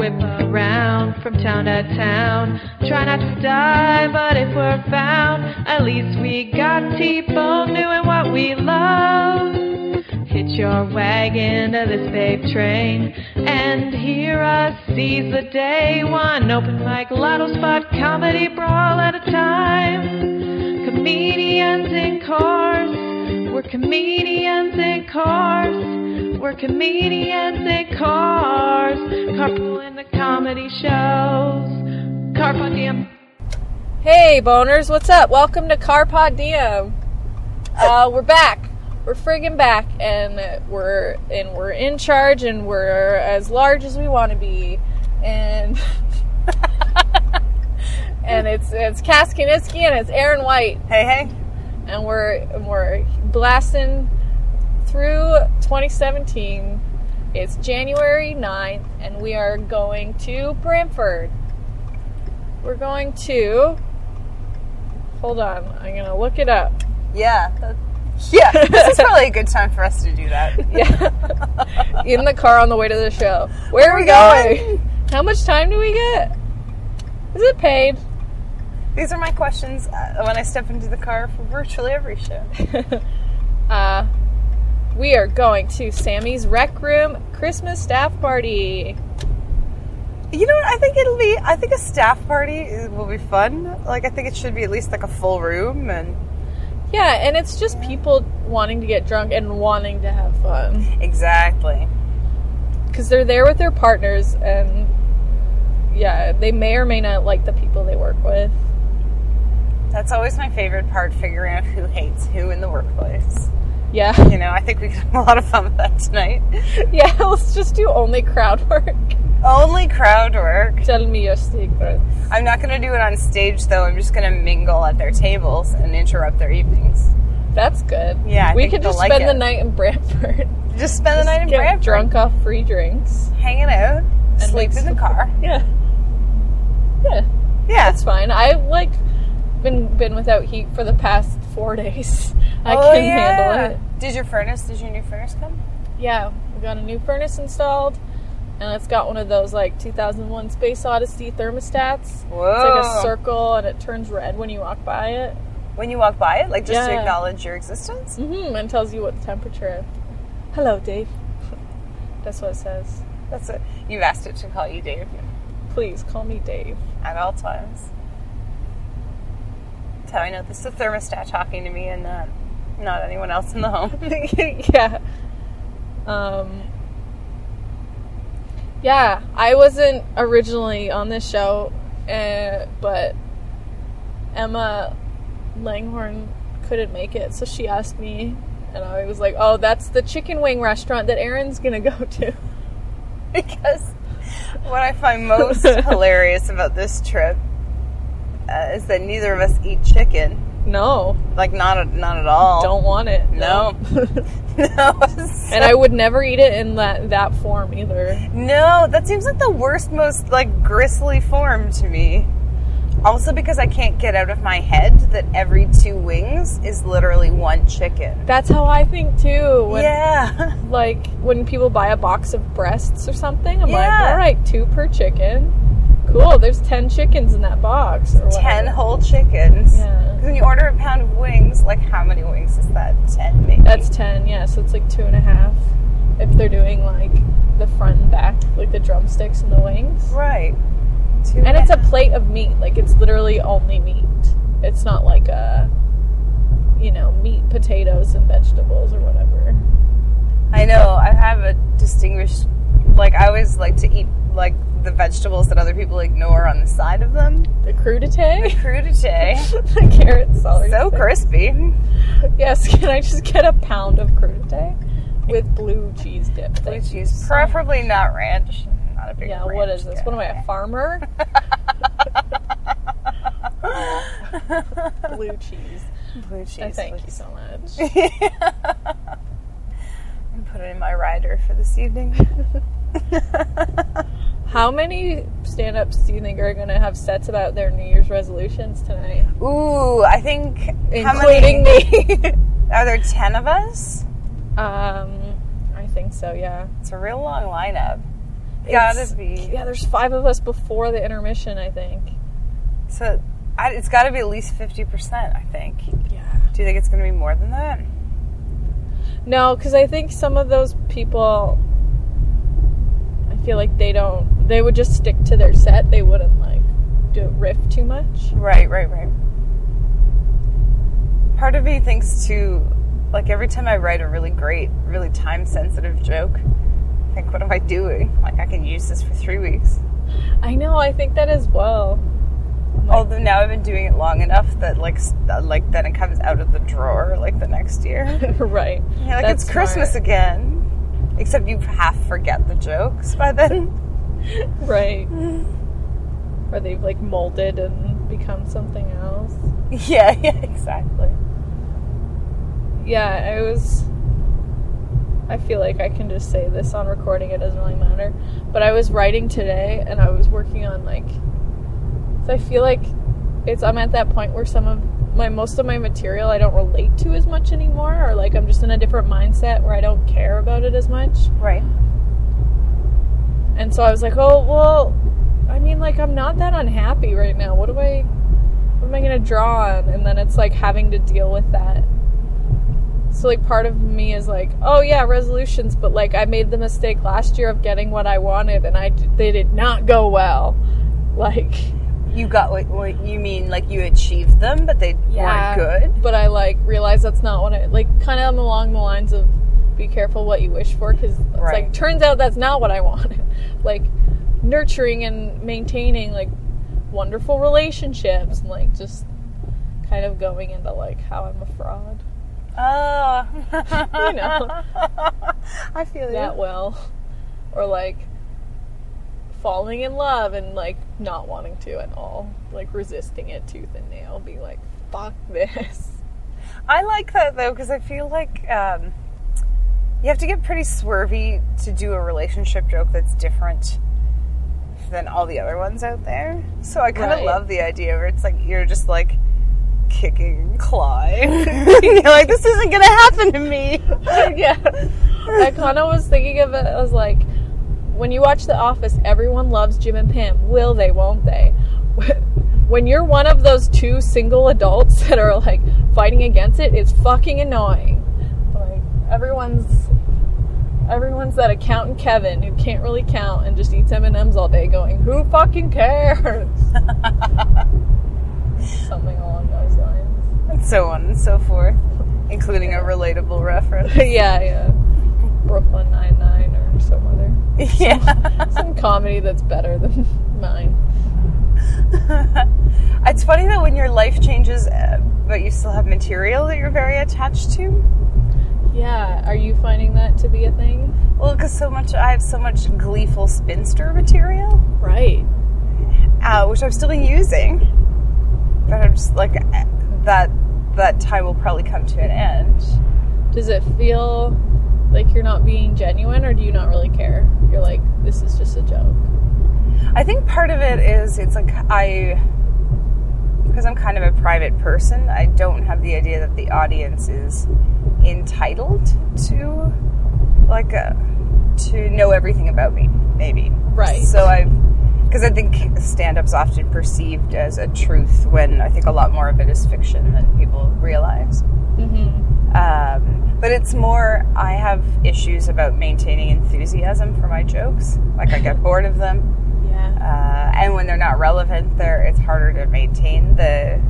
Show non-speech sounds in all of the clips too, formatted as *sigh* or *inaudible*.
whip around from town to town. Try not to die, but if we're found, at least we got T-bone doing what we love. Hitch your wagon to this babe train and hear us seize the day. One open mic lotto spot comedy brawl at a time. Comedians in cars, we're comedians in cars. We're comedians in cars, carpooling to comedy shows. Carpe diem. Hey, boners, what's up? Welcome to Carpod Diem. Uh, we're back. We're friggin' back, and we're and we're in charge, and we're as large as we want to be, and *laughs* and it's it's Cass Kanitsky and it's Aaron White, Hey, hey. and we're and we're blasting through 2017. It's January 9th, and we are going to Brantford. We're going to. Hold on, I'm gonna look it up. Yeah. yeah. This is probably a good time for us to do that. *laughs* Yeah. *laughs* In the car on the way to the show. Where are we we going? going? How much time do we get? Is it paid? These are my questions uh, when I step into the car for virtually every show. *laughs* Uh, we are going to Sammy's Rec Room Christmas staff party. You know what? I think it'll be. I think a staff party will be fun. Like I think it should be at least like a full room and Yeah, and it's just people wanting to get drunk and wanting to have fun. exactly. Because they're there with their partners, and yeah, they may or may not like the people they work with. That's always my favorite part, figuring out who hates who in the workplace. Yeah. You know, I think we could have a lot of fun with that tonight. *laughs* Yeah, let's just do only crowd work. Only crowd work. Tell me your secrets. I'm not going to do it on stage though. I'm just going to mingle at their tables and interrupt their evenings. That's good. Yeah, I we could just like spend the night in Brantford. Just spend the night in Get Brantford, drunk off free drinks. hanging out, sleep in the car. *laughs* Yeah. Yeah, Yeah, that's fine. I've like been been without heat for the past four days. I oh, can yeah. handle it. Did your furnace? Did your new furnace come? Yeah, we got a new furnace installed, and it's got one of those like 2001 Space Odyssey thermostats. Whoa! It's like a circle, and it turns red when you walk by it. When you walk by it, like just to acknowledge your existence. hmm and tells you what the temperature is. Hello, Dave. *laughs* That's what it says. That's it. You've asked it to call you Dave Please call me Dave. at all times. That's how I know this is the thermostat talking to me and not not anyone else in the home. *laughs* yeah. Um, yeah, I wasn't originally on this show, uh, but Emma Langhorn couldn't make it, so she asked me, and I was like, "Oh, that's the chicken wing restaurant that Aaron's gonna go to." *laughs* because what I find most *laughs* hilarious about this trip uh, is that neither of us eat chicken. No, Like not at, not at all. don't want it. No. no. *laughs* and I would never eat it in that that form either. No, that seems like the worst, most like gristly form to me. Also, because I can't get out of my head that every two wings is literally one chicken. That's how I think too. When, yeah, like when people buy a box of breasts or something i'm Yeah. like all right two per chicken cool there's 10 chickens in that box ten whole chickens. Yeah. When you order a pound of wings, like how many wings is that? Ten, maybe. that's 10 yeah so it's like two and a half if they're doing like the front and back like the drumsticks and the wings right. Two and it's a plate of meat like it's literally only meat it's not like a you know meat potatoes and vegetables or whatever I know. I have a distinguished. Like I always like to eat like the vegetables that other people ignore on the side of them. the crudité The Crudité. *laughs* the carrot celery so crispy. Yes, *laughs* can I just get a pound of crudité with blue cheese dip? Blue Thank cheese, preferably not ranch. Not a big Yeah, what is this? What am I, guy. a farmer? *laughs* blue cheese. Blue cheese. Thank you so much. And put it in my rider for this evening. *laughs* How many stand ups do you think are going to have sets about their New Year's resolutions tonight? Ooh, I think Including many, me. *laughs* Are there ten of us? um, I think so, yeah. It's a real long lineup. Gotta be. Yeah, there's five of us before the intermission, I think. So I, it's got to be at least fifty percent. I think. Yeah. Do you think it's going to be more than that? No, because I think some of those people, feel like they don't. They would just stick to their set. They wouldn't like do riff too much. Right, right, right. Part of me thinks too, like every time I write a really great, really time sensitive joke, I think, what am I doing? Like I can use this for three weeks. I know. I think that as well. Although now I've been doing it long enough that like like then it comes out of the drawer like the next year. *laughs* right. You're like That's it's Christmas smart. again, except you half forget the jokes by then. Right. *laughs* Or they've like molded and become something else. yeah, *laughs* yeah, exactly. Yeah, I was. I feel like I can just say this on recording, it doesn't really matter. But I was writing today and I was working on like. So I feel like it's. I'm at that point where some of my. Most of my material I don't relate to as much anymore, or like I'm just in a different mindset where I don't care about it as much. Right. And so I was like, oh, well, I mean, like, I'm not that unhappy right now. What do I, what am I going to draw on? And then it's like having to deal with that. So, like, part of me is like, oh, yeah, resolutions, but like, I made the mistake last year of getting what I wanted and I, they did not go well. Like, You got what, what you mean? Like you achieved them, but they yeah, weren't good. But I like realized that's not what I like. Kind of along the lines of be careful what you wish for because it's Right. like turns out that's not what I *laughs* wanted. like nurturing and maintaining like wonderful relationships and like just kind of going into like how I'm a fraud Oh, *laughs* You know. *laughs* I feel you. that well, or like falling in love and like not wanting to at all, like resisting it tooth and nail, being like fuck this. I like that though because I feel like um, you have to get pretty swervy to do a relationship joke that's different than all the other ones out there. So I kind of Right. love the idea where it's like you're just like kicking, clawing. *laughs* you're like, this isn't gonna happen to me. *laughs* yeah. I kind of was thinking of it as like when you watch The Office, everyone loves Jim and Pam. Will they? Won't they? *laughs* When you're one of those two single adults *laughs* that are like fighting against it, it's fucking annoying. Like everyone's everyone's that accountant Kevin who can't really count and just eats M and M's all day, going, "Who fucking cares?" *laughs* Something along those lines. and so on and so forth, including a relatable reference. yeah, yeah. Brooklyn Nine Nine or some other. *laughs* yeah. some comedy that's better than *laughs* mine. *laughs* it's funny that when your life changes, uh, but you still have material that you're very attached to. Yeah, are you finding that to be a thing? Well, because so much, I have so much gleeful spinster material, Right. uh, which I'm still using. But I'm just like uh, that. That time will probably come to an end. Does it feel like you're not being genuine or do you not really care? You're like, this is just a joke. I think part of it is it's like I, because I'm kind of a private person. I don't have the idea that the audience is entitled to, like, uh, to know everything about me. Maybe Right. So I, because I think stand-up's often perceived as a truth when I think a lot more of it is fiction than people realize. Mm-hmm. Um, but it's more, I have issues about maintaining enthusiasm for my jokes. Like, I get bored of them. Yeah. Uh, and when they're not relevant, there it's harder to maintain the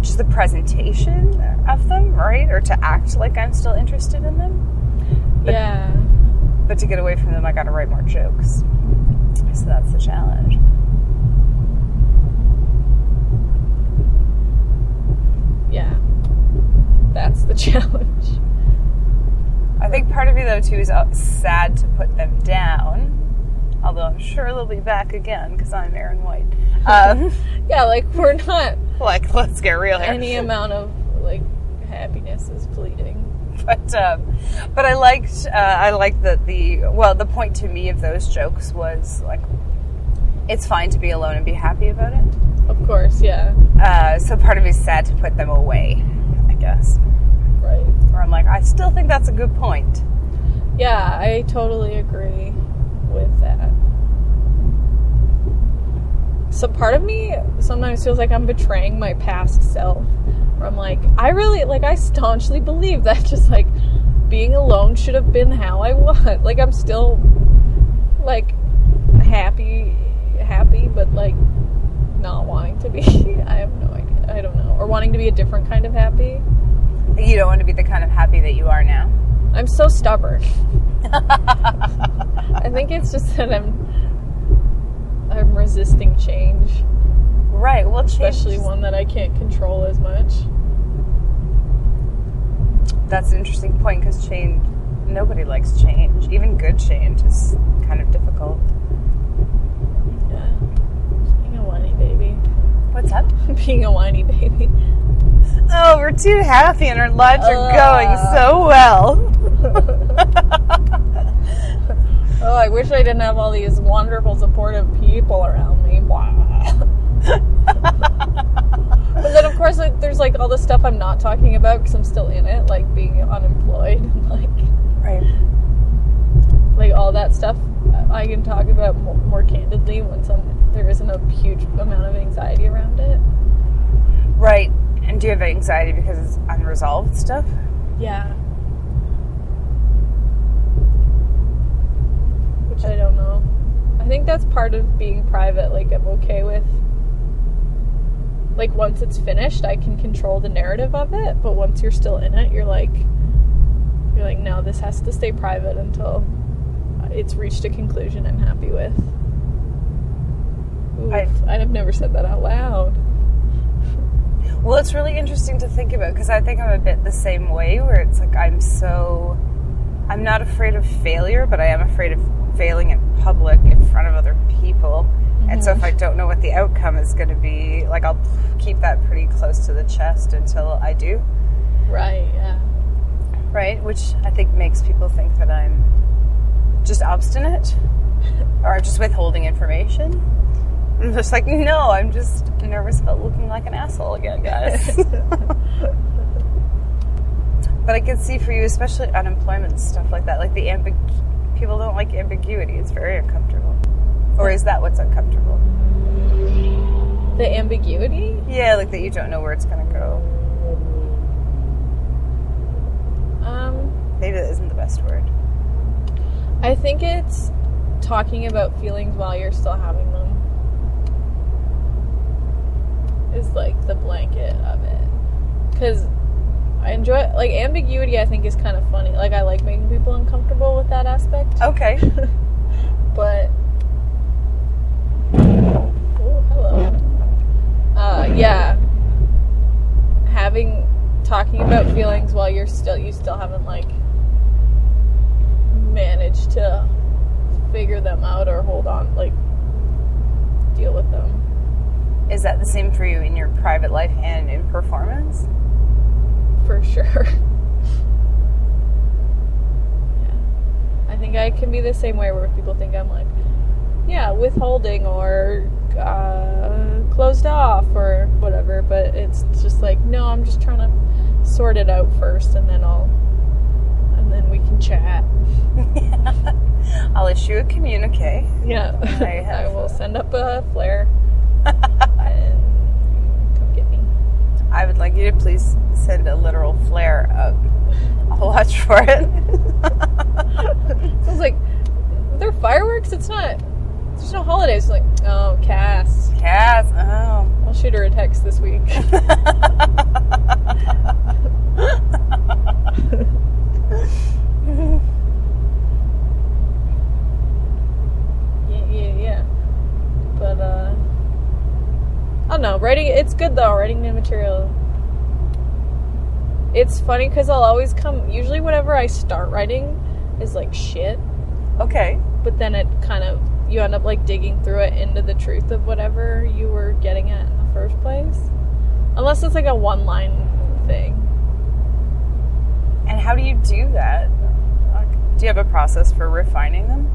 just the presentation of them, right? Or to act like I'm still interested in them. but- yeah. But to get away from them, I got to write more jokes. So that's the challenge. Yeah. That's the *laughs* challenge. I think part of me though too is uh, sad to put them down. Although I'm sure they'll be back again because I'm Aaron White. *laughs* Um, Yeah, like we're not like, let's get real here. any amount of like happiness is fleeting. but um, but I liked uh, I liked that the well the point to me of those jokes was like it's fine to be alone and be happy about it. Of course, yeah. Uh, so part of me is sad to put them away, I guess. Where I'm like, I still think that's a good point. Yeah, I totally agree. with that. So part of me sometimes feels like I'm betraying my past self. Where I'm like, I really like I staunchly believe that *laughs* just like being alone should have been how I was. *laughs* Like I'm still like happy happy but like not wanting to be. *laughs* I have no idea. I don't know. Or wanting to be a different kind of happy. You don't want to be the kind of happy that you are now. I'm so stubborn. *laughs* I think it's just that I'm I'm resisting change, Right. Well, especially change- one that I can't control as much. That's an interesting point because change. Nobody likes change. Even good change is kind of difficult. Yeah. Being a whiny baby. What's up? *laughs* being a whiny baby. Oh, we're too happy and our lives are going so well. *laughs* *laughs* Oh, I wish I didn't have all these wonderful, supportive people around me. *laughs* But then, of course, like, there's like all the stuff I'm not talking about because I'm still in it, like being unemployed and like Right. like all that stuff. I can talk about more, more candidly when some there isn't a huge amount of anxiety around it. Right. And do you have anxiety because it's unresolved stuff? Yeah. Which I don't know. I think that's part of being private. Like, I'm okay with. Like, once it's finished, I can control the narrative of it. But once you're still in it, you're like. You're like, no, this has to stay private until it's reached a conclusion I'm happy with. Oof, I- I'd have never said that out loud. Well, it's really interesting to think about because I think I'm a bit the same way where it's like I'm so. I'm not afraid of failure, but I am afraid of failing in public in front of other people. And so if mm-hmm. I don't know what the outcome is going to be, like I'll keep that pretty close to the chest until I do. Right, yeah. right? Which I think makes people think that I'm just obstinate or just withholding information. I'm just like, no, I'm just nervous about looking like an asshole again, guys. *laughs* but I can see for you, especially unemployment stuff like that, like the ambig. People don't like ambiguity. It's very uncomfortable. Or is that what's uncomfortable? The ambiguity? Yeah, like that you don't know where it's going to go. Um, Maybe that isn't the best word. I think it's talking about feelings while you're still having them is like the blanket of it. Because I enjoy, like, ambiguity, I think is kind of funny. Like, I like making people uncomfortable with that aspect. Okay. *laughs* But. Oh, hello. Uh, yeah. Having. Talking about feelings while you're still. You still haven't, like. Managed to figure them out or hold on, like. Deal with them. Is that the same for you in your private life and in performance? For sure. *laughs* yeah. I think I can be the same way where people think I'm like, yeah, withholding or uh, closed off or whatever, but it's just like, no, I'm just trying to sort it out first and then I'll, and then we can chat. *laughs* I'll issue a communique. Yeah. I *laughs* I, will uh, send up a flare come get me. I would like you to please send a literal flare up. I'll watch for it. So I was like, they're fireworks? It's not, there's no holidays. Like, oh, Cass. Cass, oh. I'll shoot her a text this week. *laughs* yeah, yeah, yeah. But, uh, I don't know. Writing, it's good though, writing new material. It's funny because I'll always come, usually whenever I start writing is like shit, Okay. but then it kind of, you end up like digging through it into the truth of whatever you were getting at in the first place. Unless it's like a one line thing. And how do you do that? Do you have a process for refining them?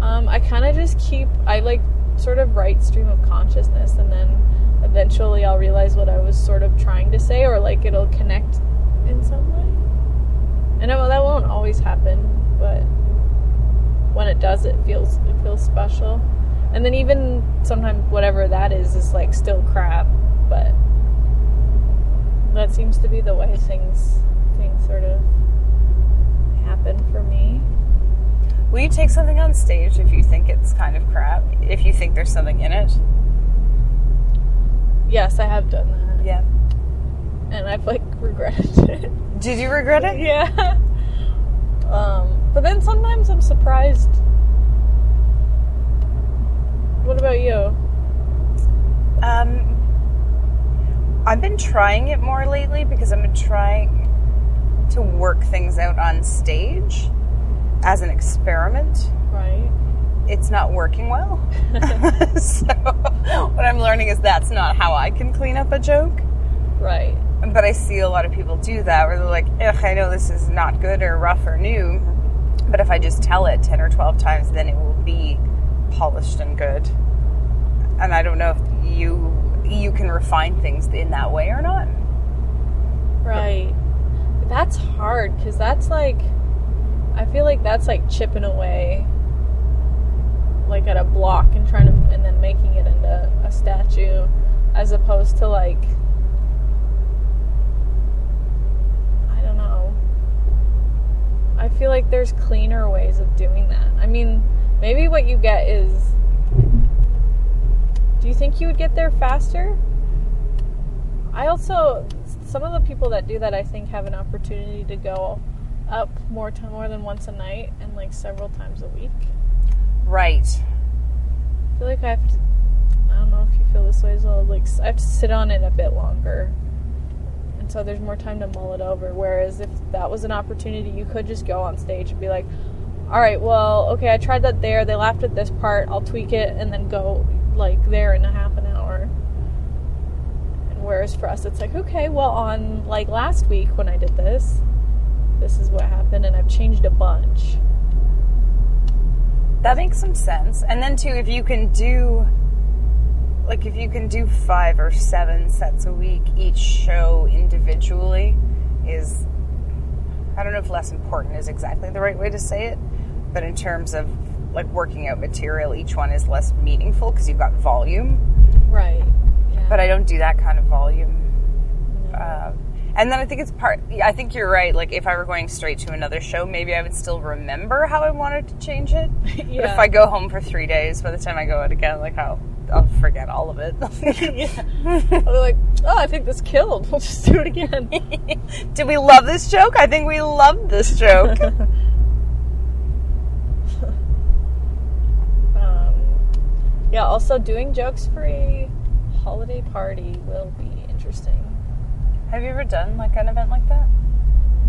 Um, I kind of just keep, I like sort of write stream of consciousness and then eventually I'll realize what I was sort of trying to say or like it'll connect in some way. And it, that won't always happen, but when it does, it feels it feels special. And then even sometimes whatever that is is like still crap, but that seems to be the way things things sort of happen for me. Will you take something on stage if you think it's kind of crap? If you think there's something in it? Yes, I have done that, Yeah. and I've like regretted it. Did you regret it? Yeah. Um, but then sometimes I'm surprised. What about you? Um, I've been trying it more lately because I've been trying to work things out on stage as an experiment. Right. It's not working well. *laughs* *laughs* so, what I'm learning is that's not how I can clean up a joke. Right. But I see a lot of people do that where they're like, ugh, I know this is not good or rough or new, but if I just tell it 10 or 12 times, then it will be polished and good. And I don't know if you you can refine things in that way or not. Right. But that's hard because that's like, I feel like that's like chipping away, like at a block and trying to, and then making it into a statue, as opposed to like, I don't know. I feel like there's cleaner ways of doing that. I mean, maybe what you get is. Do you think you would get there faster? I also some of the people that do that I think have an opportunity to go up more to, more than once a night and like several times a week. Right. I feel like I have to I don't know if you feel this way as well. Like I have to sit on it a bit longer. And so there's more time to mull it over. Whereas if that was an opportunity, you could just go on stage and be like, all right, well, okay, I tried that there. They laughed at this part. I'll tweak it and then go like there in a half an hour. And whereas for us, it's like, okay, well, on like last week when I did this, this is what happened, and I've changed a bunch. That makes some sense. And then too, if you can do like if you can do five or seven sets a week, each show individually is I don't know if less important is exactly the right way to say it, but in terms of like working out material, each one is less meaningful because you've got volume. Right. Yeah. But I don't do that kind of volume. Uh, and then I think it's part. I think you're right. Like if I were going straight to another show, maybe I would still remember how I wanted to change it. *laughs* But if I go home for three days, by the time I go out again, like I'll I'll forget all of it. *laughs* yeah. They're like, oh, I think this killed. We'll just do it again. *laughs* Did we love this joke? I think we loved this joke. Um, yeah, also doing jokes for a holiday party will be interesting. Have you ever done like an event like that?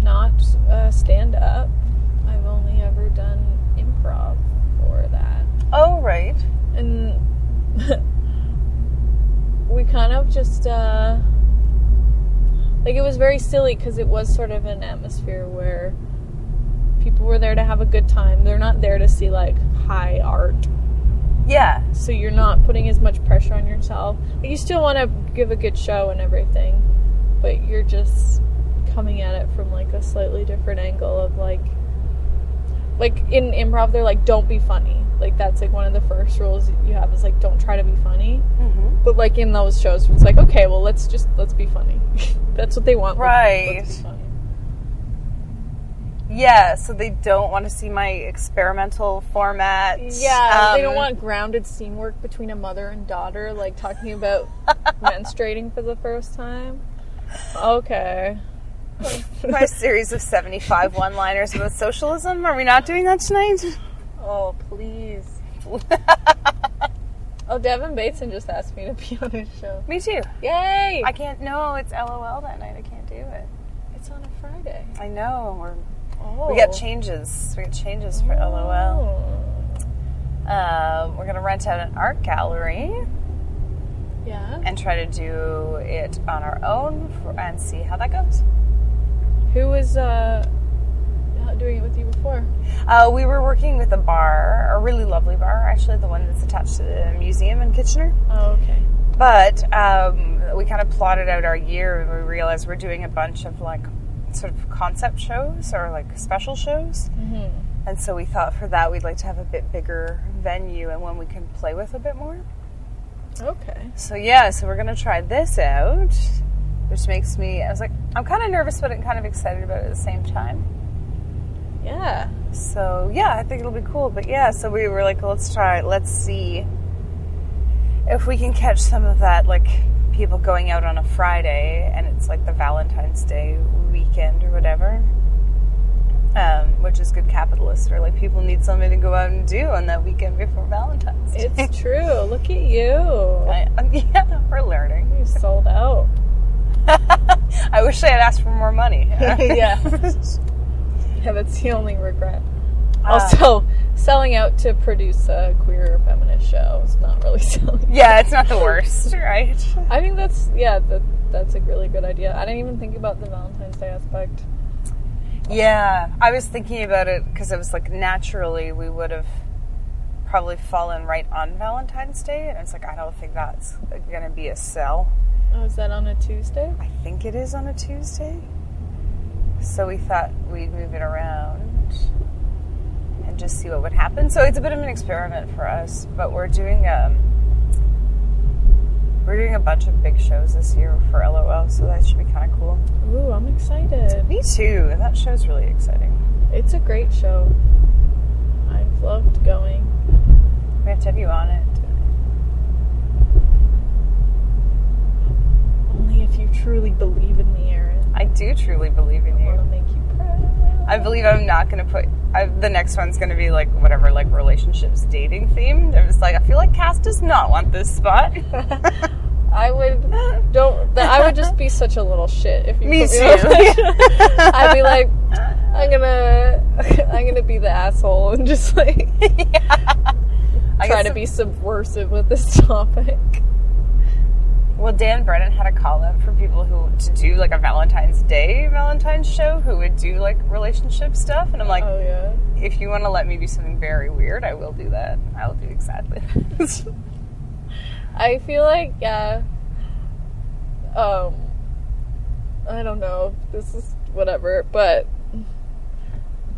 Not uh, stand up. I've only ever done improv for that. Oh right. And *laughs* we kind of just, uh, like, it was very silly because it was sort of an atmosphere where people were there to have a good time. They're not there to see, like, high art Yeah. so you're not putting as much pressure on yourself. Like, you still want to give a good show and everything, but you're just coming at it from like a slightly different angle of like, like in improv, they're like, don't be funny. Like that's like one of the first rules you have is like, don't try to be funny. Mm-hmm. But like in those shows, it's like, okay, well, let's just let's be funny. *laughs* that's what they want. Right. let's be funny. Yeah. So they don't want to see my experimental format. Yeah, they don't Um, want grounded scene work between a mother and daughter, like talking about *laughs* menstruating for the first time. Okay. my series of seventy-five one-liners about socialism. Are we not doing that tonight? Oh, please. *laughs* oh, Devin Bateson just asked me to be on his show. Me too. Yay! I can't. No, it's LOL that night. I can't do it. it's on a Friday. I know. We're Oh. we got changes. We got changes for LOL. Um, we're gonna rent out an art gallery Yeah. and try to do it on our own for, and see how that goes. Who was uh, doing it with you before? Uh, we were working with a bar, a really lovely bar, actually, the one that's attached to the museum in Kitchener. Oh, okay. But um, we kind of plotted out our year and we realized we're doing a bunch of like sort of concept shows or like special shows. Mm-hmm. And so we thought for that we'd like to have a bit bigger venue and one we can play with a bit more. Okay. So yeah, so we're gonna try this out, which makes me. I was like, I'm kind of nervous, but I'm kind of excited about it at the same time. Yeah. So yeah, I think it'll be cool. But yeah, so we were like, let's try. Let's see if we can catch some of that, like people going out on a Friday and it's like the Valentine's Day weekend or whatever. Um, which is good capitalist, or like people need something to go out and do on that weekend before Valentine's Day. It's *laughs* true. Look at you. I, *laughs* yeah, we're learning. You sold out. *laughs* I wish I had asked for more money. yeah. Yeah, that's the only regret. Uh, Also, selling out to produce a queer feminist show is not really selling. yeah, it's not the worst, right? I think that's yeah, that that's a really good idea. I didn't even think about the Valentine's Day aspect. Yeah, I was thinking about it because it was like naturally we would have probably fallen right on Valentine's Day, and it's like I don't think that's going to be a sell. Oh, is that on a Tuesday? I think it is on a Tuesday, so we thought we'd move it around and just see what would happen. So it's a bit of an experiment for us, but we're doing um we're doing a bunch of big shows this year for LOL, so that should be kind of cool. Ooh, I'm excited. Me too. And That show's really exciting. It's a great show. I've loved going. We have to have you on it. Only if you truly believe in me, Erin. I do truly believe in I want to you. make you proud. I believe I'm not going to put. I, the next one's going to be like whatever, like relationships, dating themed. I was like, I feel like Cass does not want this spot. *laughs* I would don't. I would just be such a little shit if you. Me put too. on- *laughs* I'd be like, I'm gonna, *laughs* I'm gonna be the asshole and just like I try to be subversive with this topic. Well, Dan Brennan had a call out for people who to do like a Valentine's Day Valentine's show who would do like relationship stuff, and I'm like, oh yeah. if you want to let me do something very weird, I will do that. I will do exactly. that. *laughs* I feel like yeah. Um, I don't know. This is whatever, but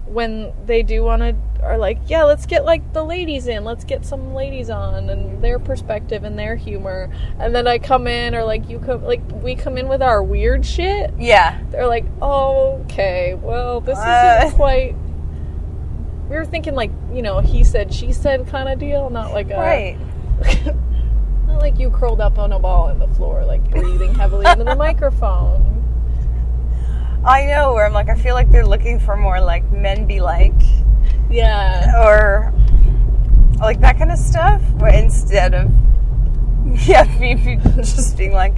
when they do want to are like, yeah, let's get like the ladies in. Let's get some ladies on and their perspective and their humor. And then I come in or like you come like we come in with our weird shit. yeah, They're like, oh, "Okay, well, this Uh. isn't quite we were thinking like, you know, he said, she said kind of deal, not like a right. *laughs* not like you curled up on a ball on the floor, like breathing heavily into the *laughs* microphone. I know where I'm like, I feel like they're looking for more like men be like, Yeah. or like that kind of stuff, but instead of *laughs* yeah, me just being like,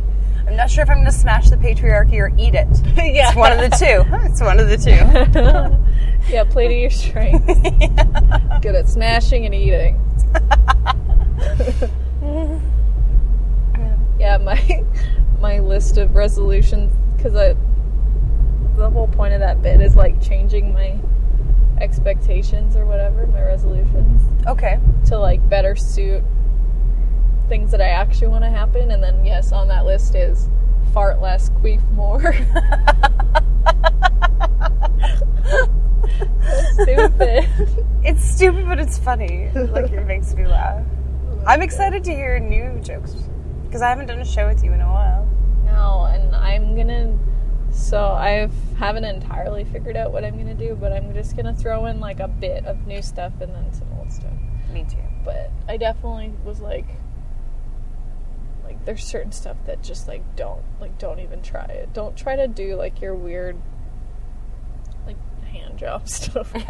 I'm not sure if I'm going to smash the patriarchy or eat it. *laughs* yeah. *laughs* It's one of the two. It's one of the two. yeah, play to your strengths. Good at smashing and eating. yeah, my my list of resolutions because I the whole point of that bit is like changing my expectations or whatever, my resolutions Okay. to like better suit things that I actually want to happen. And then yes, on that list is fart less, queef more. *laughs* Stupid. It's stupid, but it's funny. Like it makes me laugh. I'm excited to hear new jokes because I haven't done a show with you in a while. No, and I'm gonna. So I haven't entirely figured out what I'm gonna do, but I'm just gonna throw in like a bit of new stuff and then some old stuff. Me too. But I definitely was like, like there's certain stuff that just like don't like don't even try it. Don't try to do like your weird, like hand job *laughs* stuff. *laughs*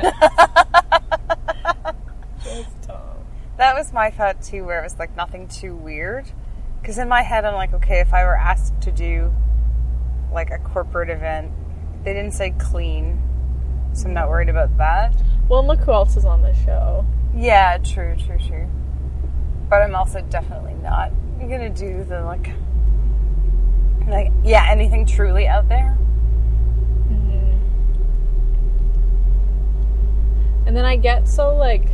just don't. That was my thought too, where it was like nothing too weird. Because in my head, I'm like, okay, if I were asked to do like a corporate event, they didn't say clean, so I'm not worried about that. Well, look who else is on the show. Yeah, true, true, true. But I'm also definitely not gonna do the like, like yeah, anything truly out there. Mm-hmm. And then I get so like,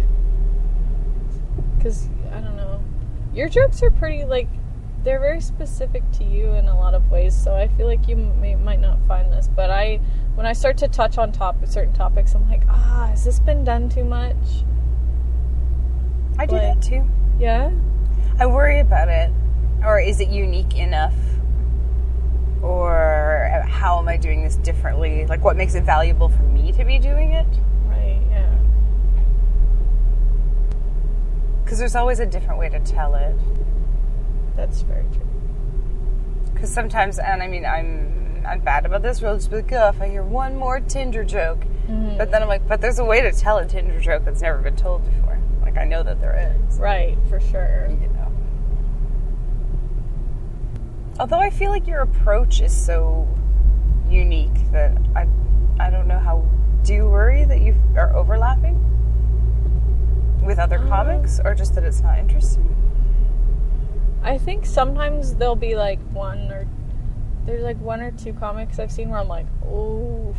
because I don't know, your jokes are pretty like they're very specific to you in a lot of ways. So I feel like you may, might not find this, but I when I start to touch on top certain topics, I'm like, ah, has this been done too much? I do Like- that too. Yeah. I worry about it. Or is it unique enough? Or how am I doing this differently? Like, what makes it valuable for me to be doing it? Right. Yeah. Because there's always a different way to tell it. That's very true. Because sometimes, and I mean, I'm I'm bad about this. We'll just be like, oh, if I hear one more Tinder joke, but then I'm like, but there's a way to tell a Tinder joke that's never been told before. Like I know that there is. Right. For sure. You know. Although I feel like your approach is so unique that I I don't know how. Do you worry that you are overlapping with other Um, comics, or just that it's not interesting? I think sometimes there'll be like one or there's like one or two comics I've seen where I'm like, oh,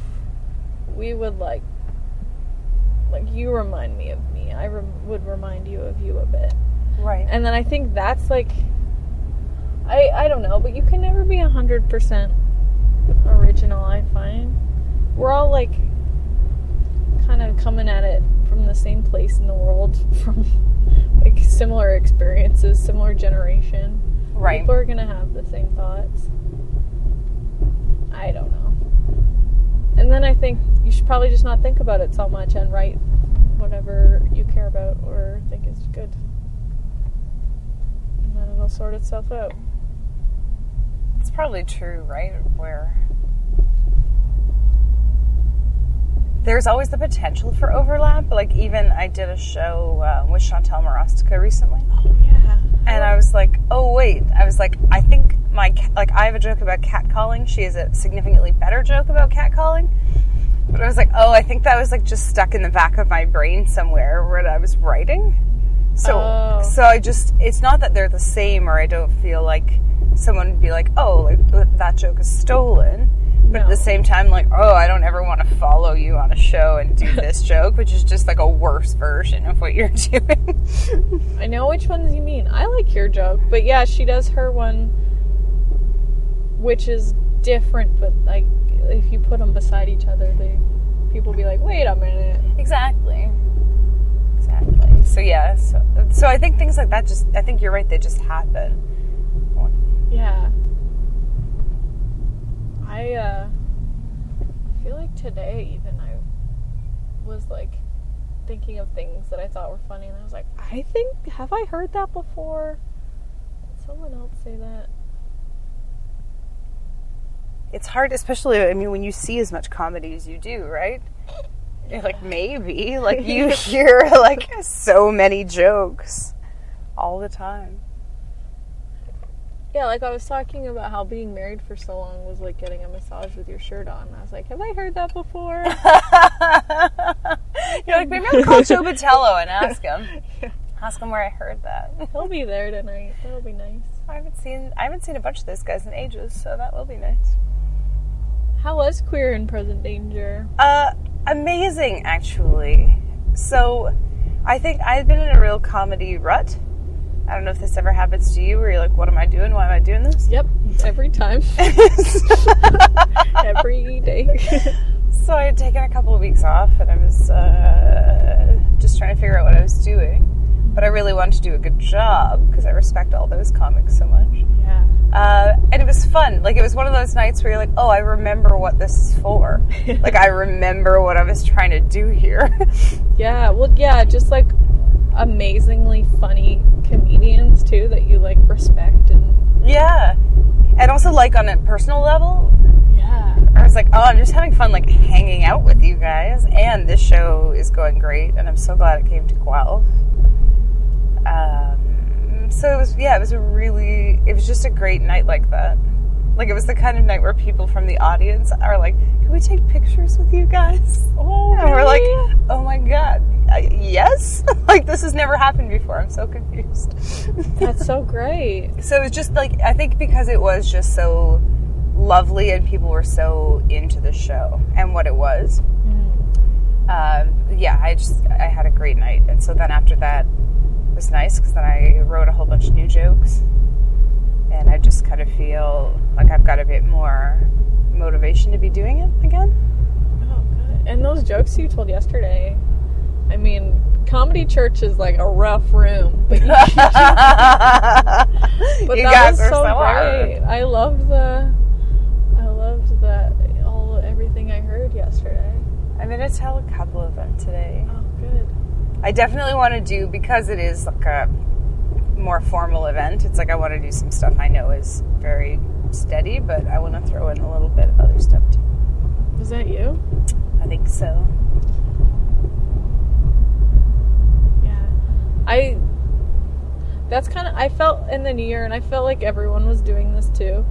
we would like, like you remind me of me. I rem- would remind you of you a bit. Right. And then I think that's like, I I don't know, but you can never be a hundred percent original. I find we're all like kind of coming at it from the same place in the world, *laughs* from like similar experiences, similar generation. Right. People are gonna have the same thoughts. I don't know. And then I think you should probably just not think about it so much and write whatever you care about or think is good. And then it'll sort itself out. It's probably true, right? Where there's always the potential for overlap. Like even I did a show uh, with Chantel Marostica recently, Oh yeah. and I was like, oh wait, I was like, I think my ca- like I have a joke about catcalling. She has a significantly better joke about catcalling. But I was like, oh, I think that was like just stuck in the back of my brain somewhere where I was writing. So, Oh. so I just, it's not that they're the same or I don't feel like someone would be like, oh, like that joke is stolen. But at the same time, like, oh, I don't ever want to follow you on a show and do *laughs* this joke, which is just like a worse version of what you're *laughs* doing. I know which ones you mean. I like your joke, but yeah, she does her one, which is different. But like, if you put them beside each other, they people be like, "Wait a minute." exactly. Exactly. So, yeah. So, so I think things like that just, I think you're right, they just happen. Yeah. I uh, feel like today even I was like thinking of things that I thought were funny, and I was like, I think have I heard that before? Did someone else say that? It's hard, especially, I mean, when you see as much comedy as you do, right? You're like, maybe. Like, you *laughs* hear, like, so many jokes all the time. Yeah, like I was talking about how being married for so long was like getting a massage with your shirt on. I was like, have I heard that before? *laughs* You're like, maybe I'll call Joe Batello and ask him. *laughs* Ask him where I heard that. *laughs* He'll be there tonight. That'll be nice. I haven't seen I haven't seen a bunch of those guys in ages, so that will be nice. How was Queer and Present Danger? Uh, amazing, actually. So, I think I've been in a real comedy rut. I don't know if this ever happens to you, where you're like, "What am I doing? Why am I doing this?" Yep, every time, *laughs* *laughs* every day. so I had taken a couple of weeks off, and I was uh, just trying to figure out what I was doing. But I really wanted to do a good job because I respect all those comics so much. yeah. Uh, and it was fun. Like it was one of those nights where you're like, "Oh, I remember what this is for. *laughs* like I remember what I was trying to do here." Yeah, well, yeah, just like amazingly funny comedians too that you like respect and yeah, and also like on a personal level, yeah, I was like, "Oh, I'm just having fun, like hanging out with you guys." And this show is going great, and I'm so glad it came to Guelph. Um, so it was, yeah, it was a really, it was just a great night like that. Like it was the kind of night where people from the audience are like, "Can we take pictures with you guys?" Oh, And we're like, "Oh my god, I, yes!" *laughs* like this has never happened before. I'm so confused. *laughs* that's so great. so it was just like I think because it was just so lovely and people were so into the show and what it was. Um, yeah, I just I had a great night, and so then after that it was nice because then I wrote a whole bunch of new jokes, and I just kind of feel like I've got a bit more motivation to be doing it again. Oh, good. And those jokes you told yesterday, I mean, comedy church is like a rough room, but, you, *laughs* but you that guys was are so, so great. I loved the, I loved that all everything I heard yesterday. I'm gonna tell a couple of them today. Oh, good. I definitely want to do because it is like a more formal event. It's like I want to do some stuff I know is very steady, but I want to throw in a little bit of other stuff too. Was that you? I think so. Yeah. I. That's kind of. I felt in the new year, and I felt like everyone was doing this too.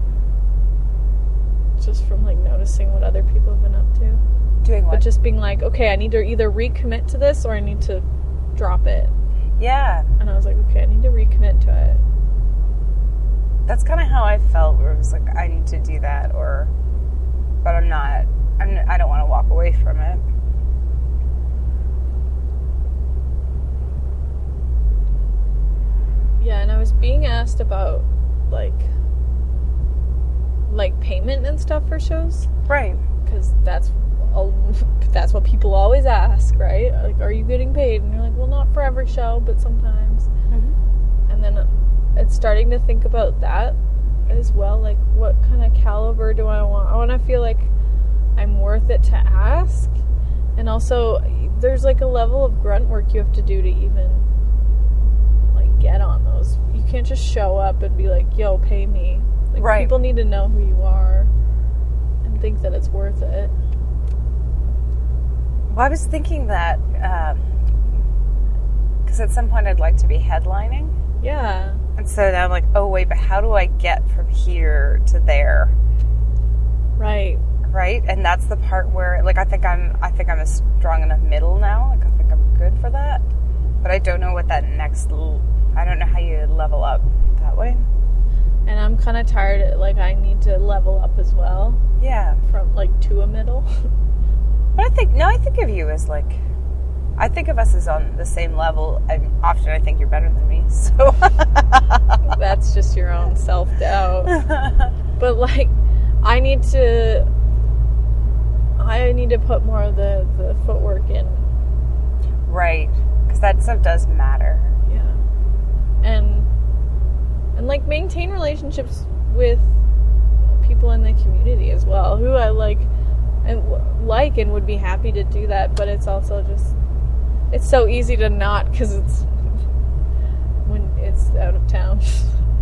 Just from like noticing what other people have been up to. Doing what? But just being like, okay, I need to either recommit to this or I need to drop it. Yeah, And I was like, okay, I need to recommit to it. that's kind of how I felt. Where it was like I need to do that, or but I'm not. I'm. I don't want to walk away from it. Yeah, and I was being asked about like like payment and stuff for shows Right. because that's a, that's what people always ask, right? Like, are you getting paid? And you're like, well, not for every show, but sometimes. Mm-hmm. And then uh, it's starting to think about that as well. Like, what kind of caliber do I want? I want to feel like I'm worth it to ask. And also, there's like a level of grunt work you have to do to even like get on those. You can't just show up and be like, "Yo, pay me." Like, Right. People need to know who you are and think that it's worth it. Well, I was thinking that um, because at some point I'd like to be headlining. Yeah. And so now I'm like, oh wait, but how do I get from here to there? Right. Right? And that's the part where like I think I'm I think I'm a strong enough middle now. Like I think I'm good for that. But I don't know what that next l- I don't know how you level up that way. And I'm kind of tired. Like, I need to level up as well Yeah. from like to a middle. *laughs* But I think no, I think of you as like I think of us as on the same level and often I think you're better than me. *laughs* So That's just your own self doubt. *laughs* but like, I need to. I need to put more of the the footwork in. Right. Because that stuff does matter. Yeah. And and like maintain relationships with people in the community as well, who I like and like and would be happy to do that. But it's also just it's so easy to not because it's when it's out of town. *laughs*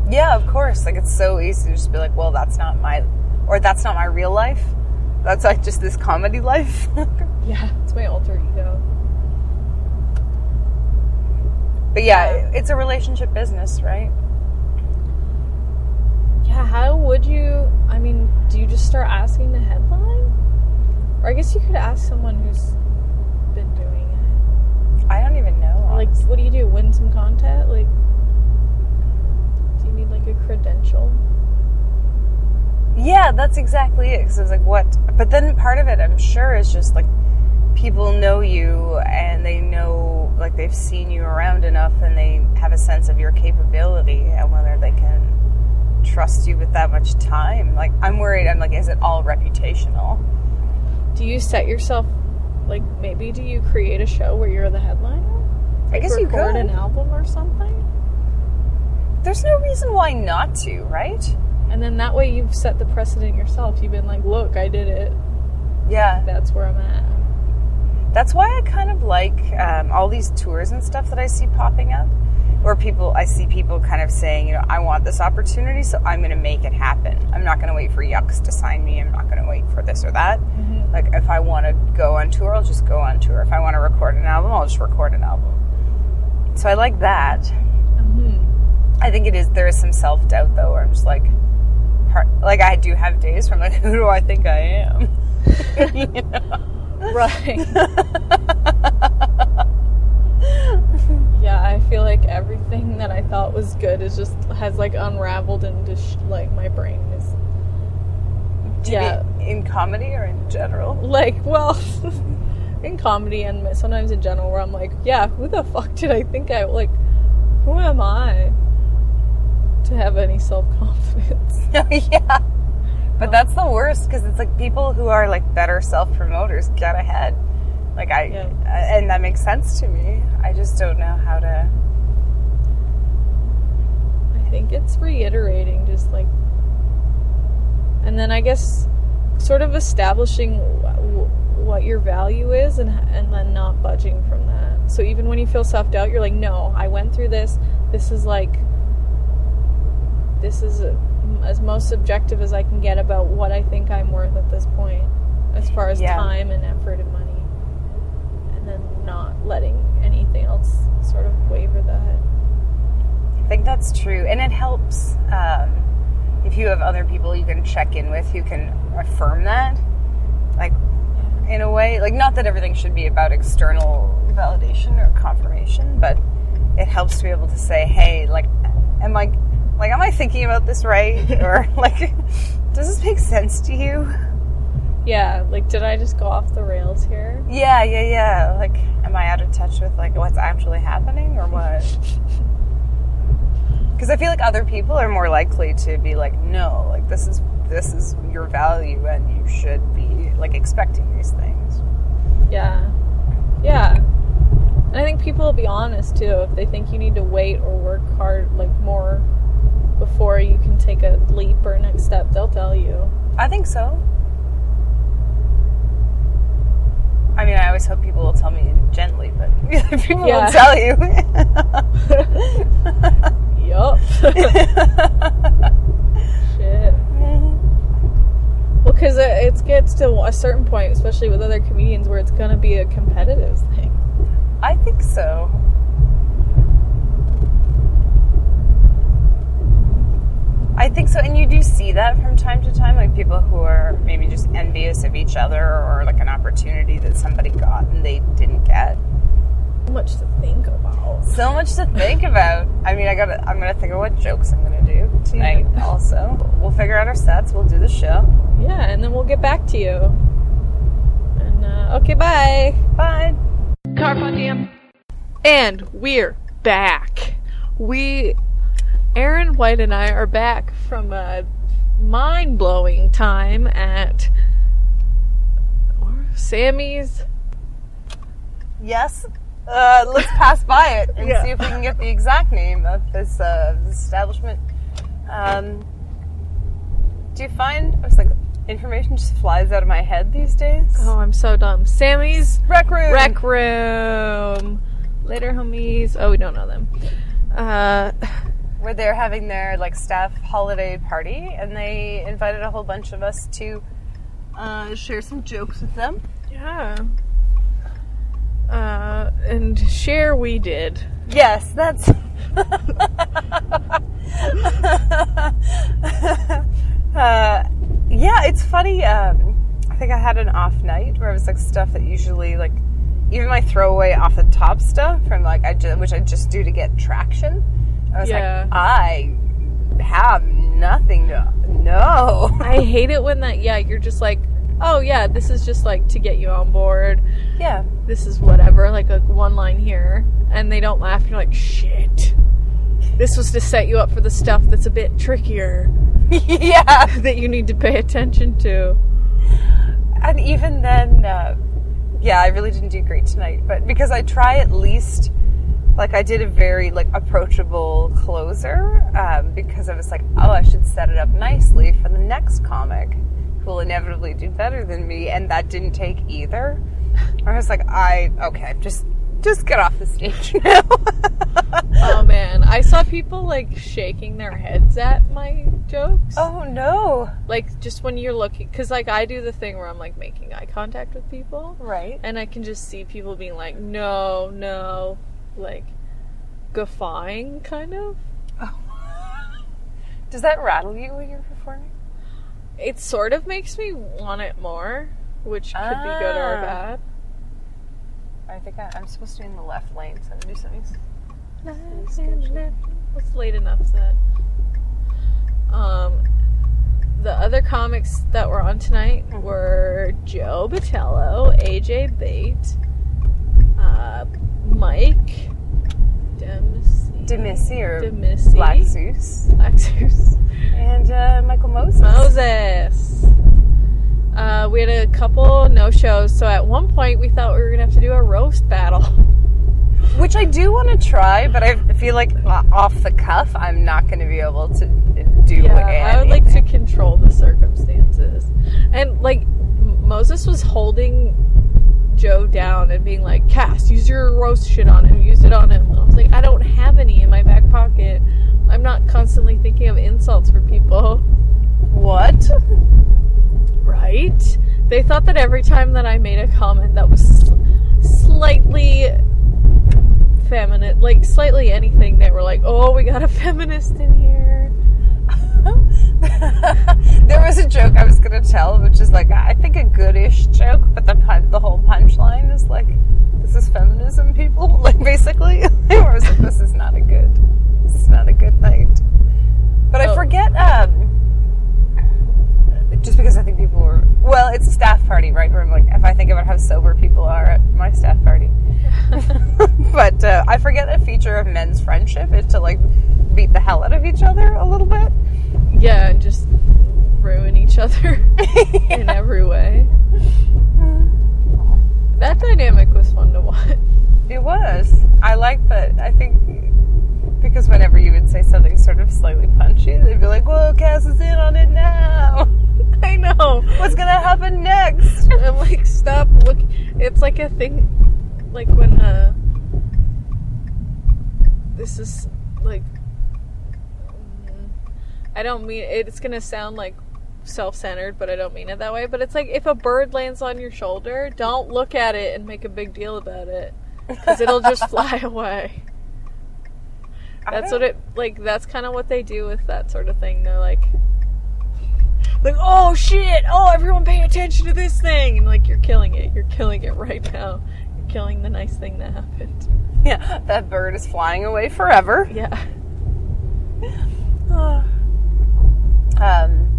Yeah, of course. Like it's so easy to just be like, well, that's not my, or that's not my real life. That's like just this comedy life. *laughs* yeah, it's my alter ego. but yeah, it's a relationship business, right? Yeah, how would you? I mean, do you just start asking the headline? Or I guess you could ask someone who's been doing it. I don't even know. Or like, what do you do? Win some content? Like, do you need like a credential? yeah, that's exactly it. Because I was like, what? But then part of it, I'm sure, is just like people know you and they know, like, they've seen you around enough and they have a sense of your capability and whether they can trust you with that much time. Like, I'm worried. I'm like, is it all reputational? Do you set yourself? Like, maybe do you create a show where you're the headliner? I guess you record could. an album or something, There's no reason why not to, right? and then that way you've set the precedent yourself. You've been like, look, I did it. Yeah. That's where I'm at. That's why I kind of like um, all these tours and stuff that I see popping up, where people, I see people kind of saying, you know, I want this opportunity, so I'm going to make it happen. I'm not going to wait for Yucks to sign me. I'm not going to wait for this or that. Mm-hmm. Like, if I want to go on tour, I'll just go on tour. If I want to record an album, I'll just record an album. So I like that. Mm-hmm. I think it is, there is some self doubt, though, where I'm just like, part, like, I do have days where I'm like, *laughs* who do I think I am? *laughs* You know? Right. *laughs* yeah, I feel like everything that I thought was good is just has like unraveled into sh- like my brain is Do Yeah. in comedy or in general? like well *laughs* in comedy and sometimes in general where I'm like, yeah, who the fuck did I think I like? Who am I to have have any self confidence. *laughs* yeah. But oh. that's the worst because it's like people who are like better self promoters get ahead. Like I, Yeah. and that makes sense to me. I just don't know how to. I think it's reiterating just like and then I guess sort of establishing what your value is and and then not budging from that. So even when you feel self-doubt, you're like, "No, I went through this. This is like this is uh, as most subjective as I can get about what I think I'm worth at this point as far as Yeah. time and effort and money." And then not letting anything else sort of waver that. I think that's true, and it helps um, if you have other people you can check in with who can affirm that. Like, in a way, like not that everything should be about external validation or confirmation, but it helps to be able to say, "Hey, like, am I, like, am I thinking about this right? *laughs* or like, does this make sense to you?" Yeah, like did I just go off the rails here? Yeah, yeah, yeah. Like, am I out of touch with like what's actually happening or what? *laughs* Because I feel like other people are more likely to be like, no, like this is this is your value, and you should be like expecting these things. Yeah. Yeah. And I think people will be honest too. If they think you need to wait or work hard, like more before you can take a leap or next step, they'll tell you. I think so. I mean, I always hope people will tell me gently, but *laughs* people Yeah. will tell you. *laughs* *laughs* Yup. *laughs* Shit. Well, because it, it gets to a certain point, especially with other comedians, where it's gonna be a competitive thing. I think so. I think so, and you do see that from time to time, like people who are maybe just envious of each other, or like an opportunity that somebody got and they didn't get. So much to think about. So much to think about. I mean, I gotta. I'm gonna think of what jokes I'm gonna do tonight. Also, we'll figure out our sets. We'll do the show. Yeah, and then we'll get back to you. And uh, okay, bye. Bye. Carpe diem. And we're back. We, Aaron White and I are back from a mind blowing time at Sammy's. Yes. Uh, let's pass by it and Yeah. see if we can get the exact name of this, uh, this establishment. Um, do you find I was like information just flies out of my head these days? Oh, I'm so dumb. Sammy's Rec room. Rec Room. Later, homies. Oh, we don't know them. Uh, where they're having their like staff holiday party, and they invited a whole bunch of us to uh, share some jokes with them. yeah. Uh, and share we did. Yes, that's. *laughs* uh, yeah, it's funny. Um, I think I had an off night where it was like stuff that usually like even my throwaway off the top stuff from like I just, which I just do to get traction. I was Yeah. like, I have nothing to know. I hate it when that, yeah, you're just like, oh, yeah, this is just like to get you on board. yeah, This is whatever, like a one line here. And they don't laugh. You're like, shit. This was to set you up for the stuff that's a bit trickier *laughs* yeah. *laughs* that you need to pay attention to. And even then, uh, yeah, I really didn't do great tonight. But because I try at least, like I did a very like approachable closer um, because I was like, oh, I should set it up nicely for the next comic will inevitably do better than me, and that didn't take either. I was like, I okay, just just get off the stage *laughs* now. Oh man, I saw people like shaking their heads at my jokes. oh no! Like just when you're looking, because like I do the thing where I'm like making eye contact with people. Right. and I can just see people being like, no, no, like guffawing, kind of. Oh. *laughs* Does that rattle you when you're performing? It sort of makes me want it more, which could be good or Ah. bad. I think I, I'm supposed to be in the left lane, so I'm gonna do something. It's late enough that. Um, the other comics that were on tonight were Joe Batello, AJ Bate, uh, Mike Dempsey, Demissy or Demissy. Black Zeus, Black Zeus. And uh, Michael Moses. Moses. Uh, we had a couple no shows, so at one point we thought we were gonna have to do a roast battle. Which I do want to try, but I feel like off the cuff, I'm not going to be able to do Yeah, I would like to control the circumstances. And like Moses was holding Joe down and being like, "Cass, use your roast shit on him. Use it on him." And I was like, "I don't have any in my back pocket. I'm not constantly thinking of insults for people." What? Right? They thought that every time that I made a comment that was sl- slightly feminine, like slightly anything, they were like, "Oh, we got a *laughs* feminist in here." *laughs* there was a joke I was going to tell, which is like I think a goodish joke, but the pun- the whole punchline is like, "This is feminism, people." *laughs* Like basically, *laughs* I was like, "This is not a good, this is not a good night." But I Oh. forget. um just because I think people were well, it's a staff party, right? Where I'm like, if I think about how sober people are at my staff party, but uh, I forget a feature of men's friendship is to like beat the hell out of each other a little bit. Yeah, and just ruin each other *laughs* in every way. That dynamic was fun to watch. It was. I like that. I think because whenever you would say something sort of slightly punchy, they'd be like, "Whoa, Cass is in on it now. *laughs* I know. What's gonna happen next?" *laughs* I'm like, stop look. It's like a thing, like when uh, this is like, I don't mean it's gonna sound like self-centered, but I don't mean it that way. But it's like if a bird lands on your shoulder, don't look at it and make a big deal about it, because it'll just *laughs* fly away. That's what it like. That's kind of what they do with that sort of thing. They're like, like, oh shit! Oh, everyone, pay attention to this thing! And like, you're killing it. You're killing it right now. You're killing the nice thing that happened. Yeah, that bird is flying away forever. Yeah, *sighs* Um,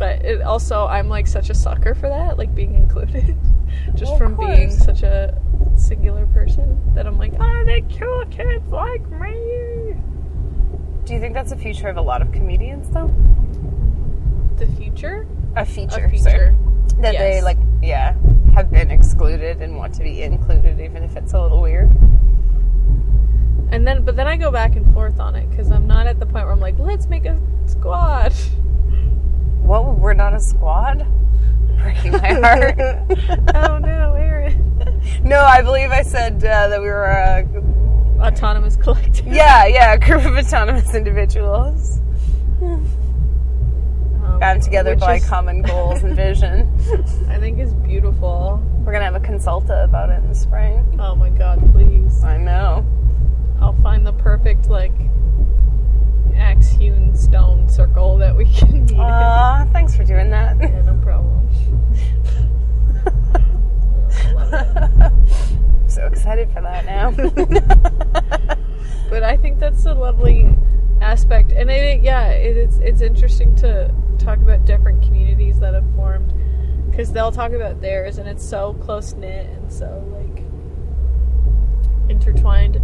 but it also, I'm like such a sucker for that, like being included, *laughs* just Well, from being such a singular person that I'm like, oh, they kill kids like me. do you think that's a future of a lot of comedians, though? The future, A feature, a sorry. feature. that they like, yeah, have been excluded and want to be included, even if it's a little weird. And then, but then I go back and forth on it because I'm not at the point where I'm like, let's make a squad. *laughs* What? We're not a squad. *laughs* Breaking my heart. *laughs* oh no, Aaron. *laughs* no, I believe I said uh, that we were a Autonomous collective. yeah, yeah, a group of autonomous individuals Um, bound together by is- common goals and vision. I think is beautiful. We're gonna have a consulta about it in the spring. Oh my god, please. I know. I'll find the perfect like axe hewn stone circle that we can meet in. Aw, thanks for doing that. Yeah, no problem. I'm *laughs* so excited for that now. But I think that's a lovely aspect, and I think yeah, it is. It's interesting to talk about different communities that have formed because they'll talk about theirs, and it's so close knit and so like intertwined.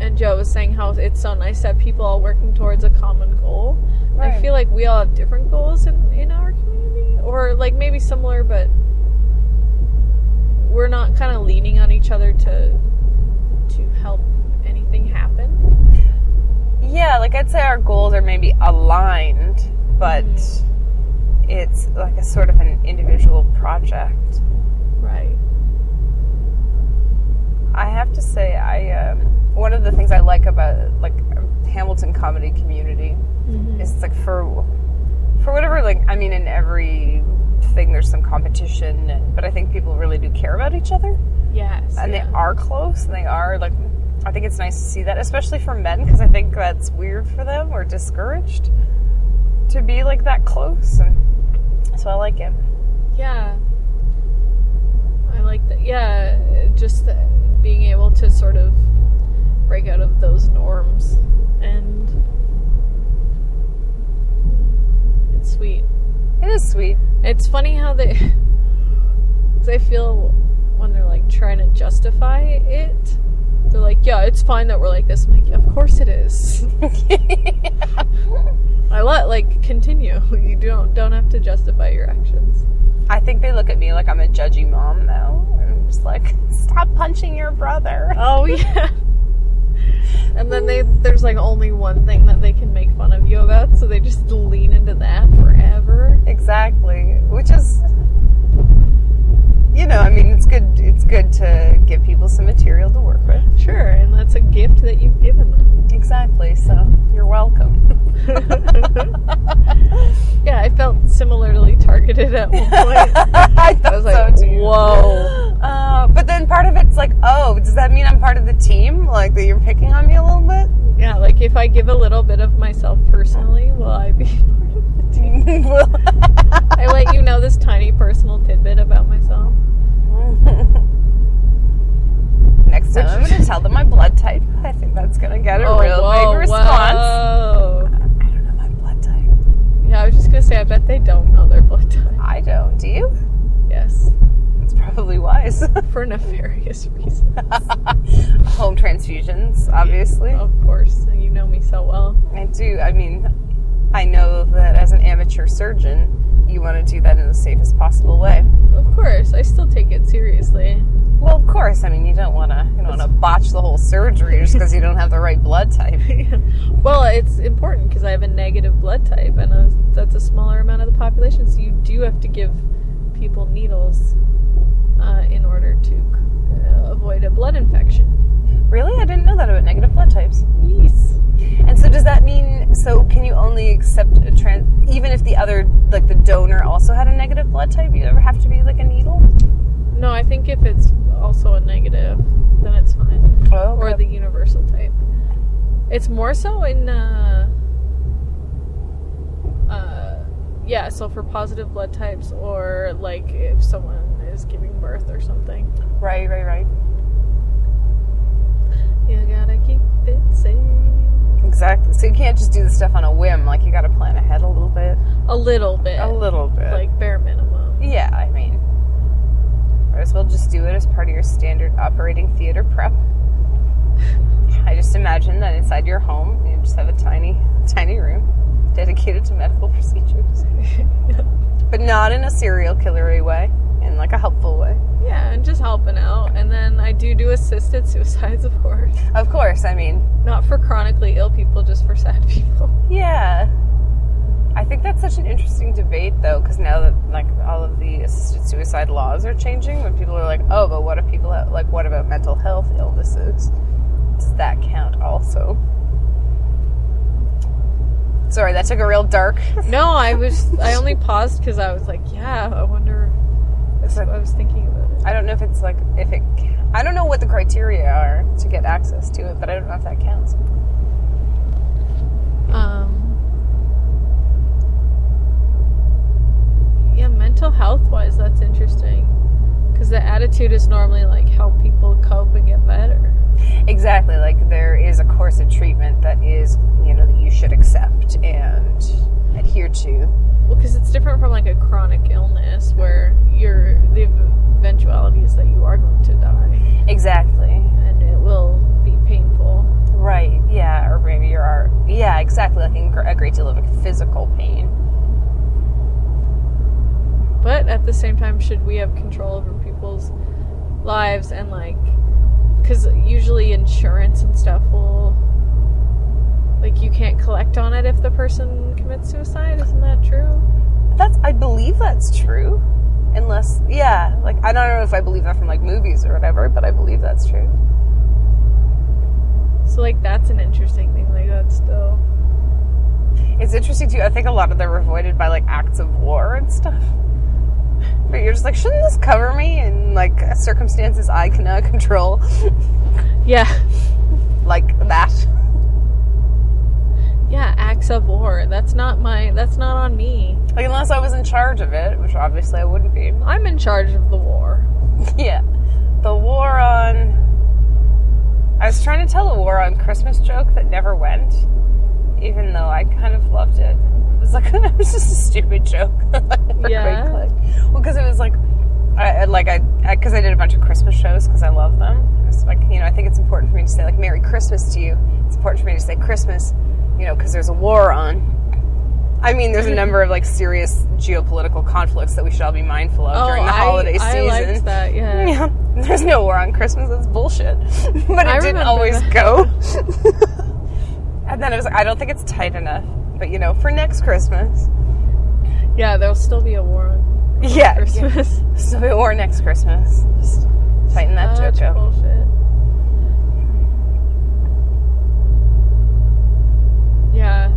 And Joe was saying how it's so nice that people all working towards a common goal. I feel like we all have different goals in in our community, or like maybe similar, but we're not kind of leaning on each other to to help anything happen. yeah, like I'd say our goals are maybe aligned, but it's like a sort of an individual project. Right. I have to say, I um, one of the things I like about like Hamilton comedy community mm-hmm. is it's like for for whatever like I mean in every thing there's some competition, and, but I think people really do care about each other, Yes. and yeah. they are close, and they are like. I think it's nice to see that, especially for men, because I think that's weird for them or discouraged to be like that close, and so I like it. Yeah. I like that. Yeah, just being able to sort of break out of those norms and it's sweet. It is sweet. It's funny how they *laughs* 'cause I feel when they're like trying to justify it They're like, yeah, it's fine that we're like this. I'm like, yeah, of course it is. *laughs* I let like continue. *laughs* You don't don't have to justify your actions. I think they look at me like I'm a judgy mom, though. I'm just like, stop punching your brother. Oh yeah. And then they there's like only one thing that they can make fun of you about, so they just lean into that forever. Exactly. Which is, you know, I mean, it's good. It's good to give people some material to work with. Sure, and that's a gift that you've given them. Exactly. So you're welcome. *laughs* Yeah, I felt similarly targeted at one point. *laughs* I, I was like, so too. whoa. Uh, but then part of it's like, oh, does that mean I'm part of the team? Like that you're picking on me a little bit? Yeah, like if I give a little bit of myself personally, will I be *laughs* part of? *laughs* I let you know this tiny personal tidbit about myself. *laughs* Next time I'm going to tell them my blood type. I think that's going to get a Oh, real whoa, big response. whoa. *laughs* I don't know my blood type. Yeah, I was just gonna say, I bet they don't know their blood type. I don't. Do you? Yes, It's probably wise. for nefarious reasons. Home transfusions, obviously. Of course, you know me so well. I do. I mean, I know that as an amateur surgeon, you want to do that in the safest possible way. Of course, I still take it seriously. Well, of course. I mean, you don't want to you don't want to botch the whole surgery just because you don't have the right blood type. *laughs* well, it's important because I have a negative blood type, and a, that's a smaller amount of the population. So you do have to give people needles uh, in order to uh, avoid a blood infection. Really, I didn't know that about negative blood types. Yes. And so, does that mean so? Can you only accept a trans even if the other like the donor also had a negative blood type? You ever have to be like a needle? No, I think if it's also a negative, then it's fine. Oh, Or the universal type. It's more so in, uh, uh, yeah, so for positive blood types or like if someone is giving birth or something. right, right, right. You gotta keep it safe. Exactly. So you can't just do the stuff on a whim. Like you got to plan ahead a little bit. A little bit. A little bit. Like bare minimum. Yeah, I mean, might as well just do it as part of your standard operating theater prep. I just imagine that inside your home, you just have a tiny, tiny room dedicated to medical *laughs* procedures, *laughs* but not in a serial killery way, in like a helpful way. Yeah, and just helping out. And then I do do assisted *laughs* suicides, of course. Of course, I mean, Not for chronically ill people, just for sad *laughs* people. yeah. I think that's such an interesting debate, though, because now that like all of the assisted suicide laws are changing, when people are like, "Oh, but what if people have, like what about mental health illnesses? Does that count also?" Sorry, that took a real dark. No, I was. I only paused because I was like, yeah, I wonder. It's like- I was thinking about it. I don't know if it's like if it. I don't know what the criteria are to get access to it, but I don't know if that counts. Um, yeah, mental health wise, that's interesting. Because the attitude is normally like help people cope and get better. Exactly. Like there is a course of treatment that is, you know, that you should accept and adhere to. Well, because it's different from like a chronic illness where you're the eventuality is that you are going to die Exactly. and it will be painful. Right. Yeah. Or maybe you are. Yeah. Exactly. Like a great deal of physical pain. But at the same time, should we have control over people's lives and like, because usually insurance and stuff will, like, you can't collect on it if the person commits suicide. Isn't that true? That's. I believe that's true. Unless, yeah. Like I don't know if I believe that from like movies or whatever, but I believe that's true. So like, that's an interesting thing. Like, that's still. It's interesting too. I think a lot of them are avoided by like acts of war and stuff. But you're just like, shouldn't this cover me in like circumstances I cannot *laughs* control, Yeah, like that? yeah. Acts of war. That's not my. That's not on me. Like unless I was in charge of it, which obviously I wouldn't be. I'm in charge of the war. *laughs* Yeah, the war on. I was trying to tell a war on Christmas joke that never went, even though I kind of loved it. It was like *laughs* it was just a stupid joke. *laughs* Yeah. Well, because it was like I, I- like I, because I, did a bunch of Christmas shows because I love them. It's like you know, I think it's important for me to say like Merry Christmas to you. It's important for me to say Christmas, you know, because there's a war on. I mean, there's a mm-hmm. number of like serious geopolitical conflicts that we should all be mindful of oh, during the Oh, I- holiday I liked that, yeah. *laughs* Yeah, there's no war on Christmas. That's bullshit. but it I didn't always that. go. and then it was like, I don't think it's tight enough. But you know, for next Christmas, Yeah, there'll still be a war on *laughs* yeah, Christmas. So we war next Christmas. Just tighten that Such joke up. bullshit. Yeah.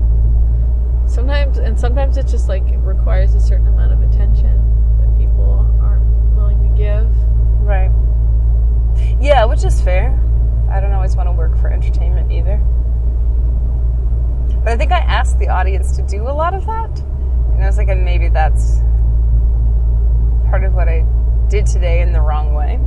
Sometimes, and sometimes it just like it requires a certain amount of attention that people aren't willing to give. Right. Yeah, which is fair. I don't always want to work for entertainment either. But I think I asked the audience to do a lot of that. And I was like, and maybe that's part of what I did today in the wrong way.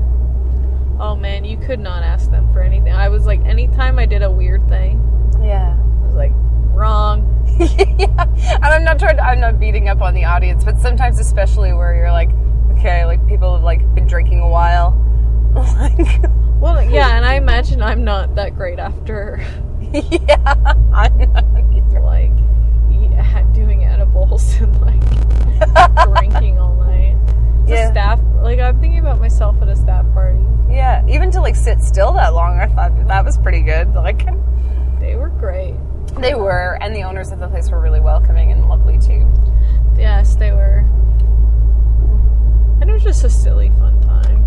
Oh man, you could not ask them for anything. I was like, anytime I did a weird thing, Yeah. I was like, wrong. *laughs* yeah. And I'm not trying to, I'm not beating up on the audience, but sometimes especially where you're like, okay, like people have like been drinking a while. *laughs* like Well, yeah, *laughs* and I imagine I'm not that great after *laughs* yeah. I'm not like eat, doing edibles *laughs* and like drinking all night. It's a Yeah. staff, like I'm thinking about myself at a staff party. Yeah, even to like sit still that long, I thought that was pretty good. Like They were great. they were, and the owners of the place were really welcoming and lovely too. Yes, they were. And it was just a silly, fun.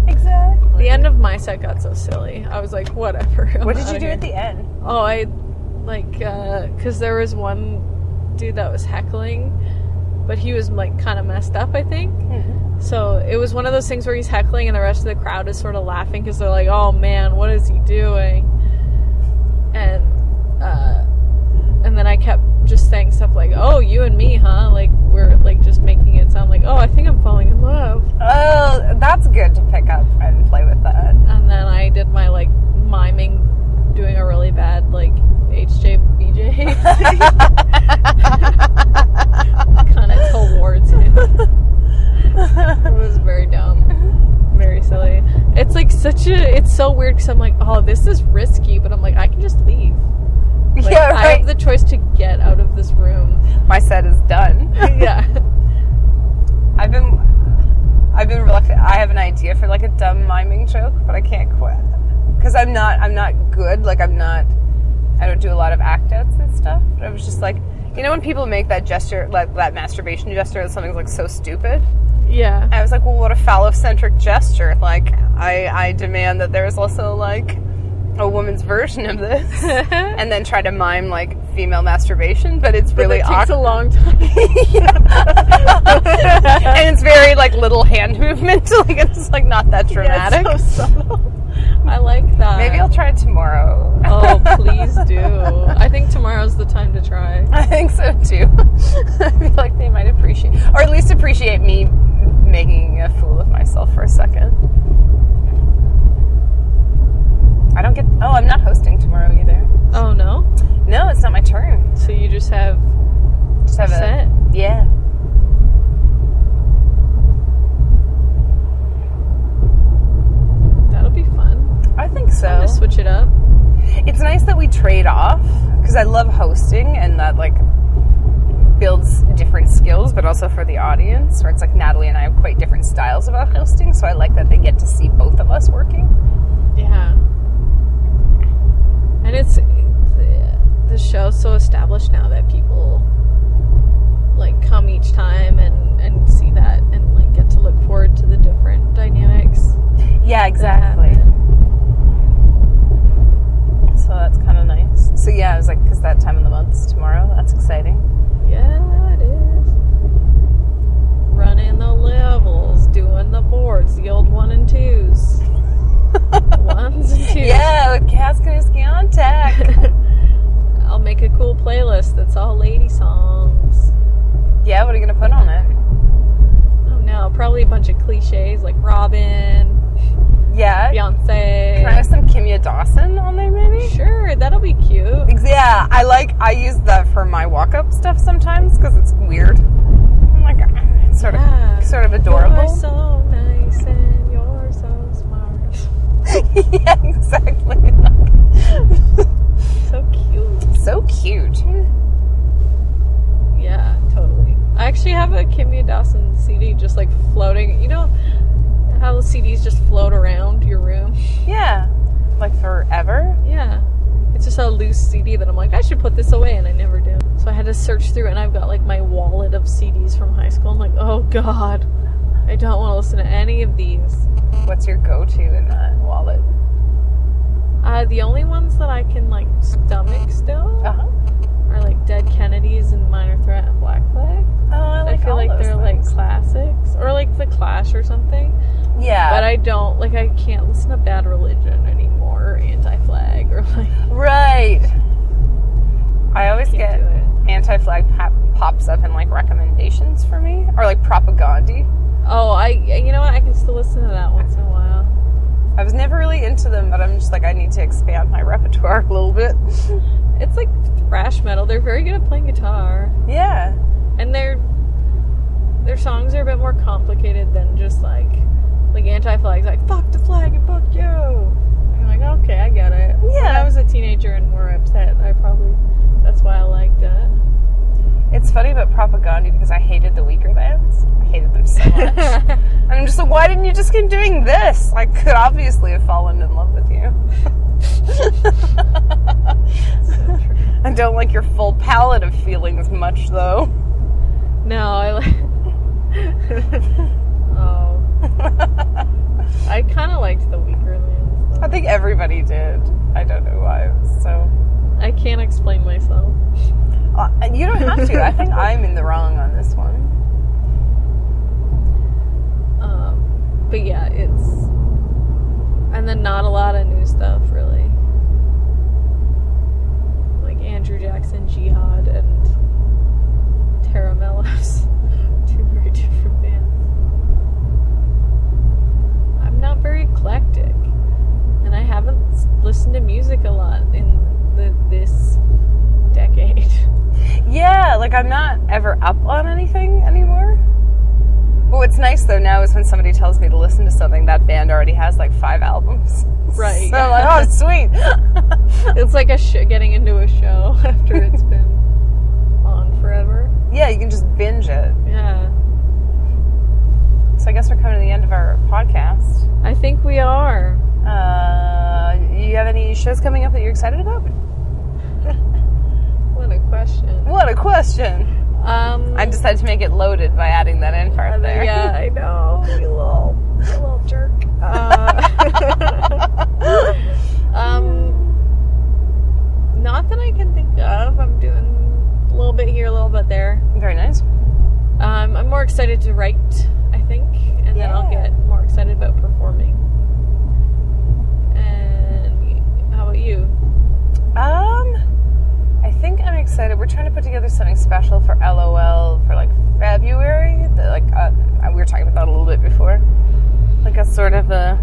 Exactly. The end of my set got so silly. I was like, whatever. I'm *laughs* What did you do here. at the end? Oh, I like because there was one dude that was heckling, but he was like kind of messed up. I think. So it was one of those things where he's heckling and the rest of the crowd is sort of laughing because they're like, "Oh man, what is he doing?" And uh, and then I kept just saying stuff like, "Oh, you and me, huh?" Like we're like just making it sound like, "Oh, I think I'm falling in love." Oh, that's good to pick up and play with that. And then I did my like miming, doing a really bad like HJBJ *laughs* kind of towards him. It was very dumb, very silly. It's like such a. It's so weird because I'm like, oh, this is risky, but I'm like, I can just leave. Like, yeah, I have the choice to get out of this room. My set is done. *laughs* yeah. *laughs* I've been, I've been reluctant. I have an idea for like a dumb miming joke, but I can't quit because I'm not. I'm not good. Like I'm not. I don't do a lot of act outs and stuff. But I was just like, you know, when people make that gesture, like that masturbation gesture, that something's like so stupid. Yeah. I was like, well, what a phallocentric gesture. Like, I, I demand that there is also, like, a woman's *laughs* version of this. *laughs* and then try to mime, like, female masturbation, but it's really but it takes a long time. *laughs* and it's very, like, little hand movement. like, it's, like, not that dramatic. Yeah, it's so subtle. I like that. Maybe I'll try it tomorrow. Oh, please do. I think tomorrow's the time to try. I think so, too. I feel like they might appreciate, or at least appreciate me making a fool of myself for a second. I don't get, oh, I'm not hosting tomorrow either. Oh no! No, it's not my turn. So you just have Just have a set? Yeah. That'll be fun. I think so. To switch it up. It's nice that we trade off because I love hosting and that like builds different skills, but also for the audience. Where it's like Natalie and I have quite different styles about hosting, so I like that they get to see both of us working. Yeah. And it's the, the show's so established now that people like come each time and and see that and like get to look forward to the different dynamics. Yeah, exactly. happen. So that's kind of nice. So yeah, I was like, because that time of the month's tomorrow. That's exciting. Dawson on there, maybe? Sure, that'll be cute. Yeah, I like, I use that for my walk up stuff sometimes because it's weird. I'm like, ah, it's sort yeah. of, sort of adorable. You're so nice and you're so smart. *laughs* yeah, exactly. so cute. So cute. Yeah, totally. I actually have a Kimya Dawson CD just like floating. You know how CDs just float around your room? Yeah. Like forever. Yeah. It's just a loose CD that I'm like, I should put this away, and I never do. So I had to search through, and I've got like my wallet of CDs from high school. I'm like, oh god, I don't want to listen to any of these. What's your go-to in that wallet? Uh, the only ones that I can like stomach still Uh-huh. are like Dead Kennedys and Minor Threat and Black Flag. Oh, I, I feel like they're like classics, or like The Clash or something. Yeah. But I don't like. I can't listen to Bad Religion anymore, or Anti Flag, or like. Right. I always get anti-flag pop- pops up in like recommendations for me, or like Propagandhi. Oh, I. You know what? I can still listen to that once in a while. I was never really into them, but I'm just like I need to expand my *laughs* repertoire a little bit. It's like thrash metal. They're very good at playing guitar, yeah. and their their songs are a bit more complicated than just like like Anti Flag's like fuck the flag and fuck you. I'm like, okay, I get it. When Yeah. I was a teenager and more upset, I probably that's why I liked it. It's funny about Propagandhi because I hated the Weakerthans. I hated them so much. *laughs* and I'm just like, why didn't you just keep doing this? I could obviously have fallen in love with you. *laughs* I don't like your full palette of feelings much, though. No, I like. *laughs* oh, I kind of liked the Weakerthans. I think everybody did. I don't know why. So I can't explain myself. Uh, you don't have to. I think I'm in the wrong on this one. Um, but yeah, it's and then not a lot of new stuff really. Like Andrew Jackson, Jihad, and Tara Mellos, *laughs* two very different bands. I'm not very eclectic, and I haven't listened to music a lot in the, this decade. Yeah, like I'm not ever up on anything anymore. But what's nice though now is when somebody tells me to listen to something, that band already has like five albums. Right. So I'm like, oh, sweet. *laughs* It's like a sh- getting into a show *laughs* after it's *laughs* been on forever. yeah, you can just binge it. Yeah. So I guess we're coming to the end of our podcast. I think we are. Uh, you have any shows coming up that you're excited about? What a question. What a question! Um, I decided to make it loaded by adding that in part there. Yeah, I know. You little, you little jerk. Uh, *laughs* um, not that I can think of. I'm doing a little bit here, a little bit there. Very nice. Um, I'm more excited to write, I think, and then I'll get more excited about performing. And how about you? I'm excited. We're trying to put together something special for LOL for like February. The, like uh, we were talking about that a little bit before, like a sort of a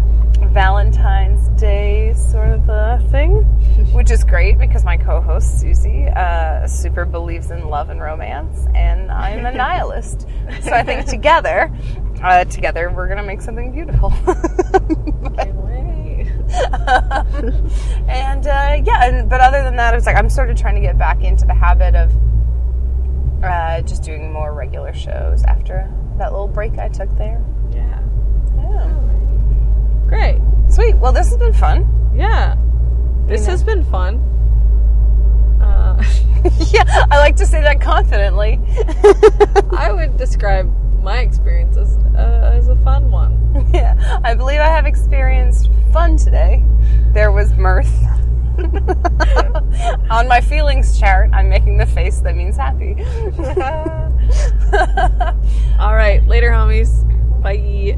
Valentine's Day sort of a thing, *laughs* which is great because my co-host Susie uh, super believes in love and romance, and I'm a *laughs* nihilist. so I think together, uh, together we're gonna make something beautiful. *laughs* Wait. And uh, yeah, and, but other than that, it's like I'm sort of trying to get back into the habit of uh, just doing more regular shows after that little break I took there. Yeah. Yeah. Great. Sweet. Well, this has been fun. Yeah. This know. has been fun. *laughs* Uh, *laughs* yeah, I like to say that confidently. I would describe my experience as, uh, as a fun one. *laughs* yeah, I believe I have experienced fun today. There was mirth. *laughs* On my feelings chart, I'm making the face that means happy. *laughs* All right. Later, homies. Bye.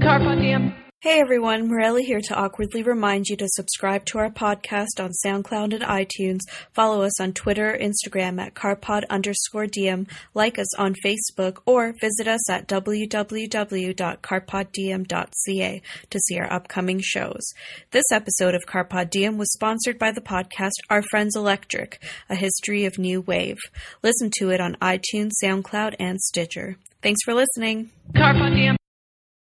Carpe diem. Hey everyone, Morelli here to awkwardly remind you to subscribe to our podcast on SoundCloud and iTunes, follow us on Twitter, Instagram at carpod underscore diem, like us on Facebook, or visit us at www.carpoddiem.ca to see our upcoming shows. This episode of Carpod Diem was sponsored by the podcast Our Friends Electric, a history of new wave. Listen to it on iTunes, SoundCloud, and Stitcher. Thanks for listening. Carpe diem.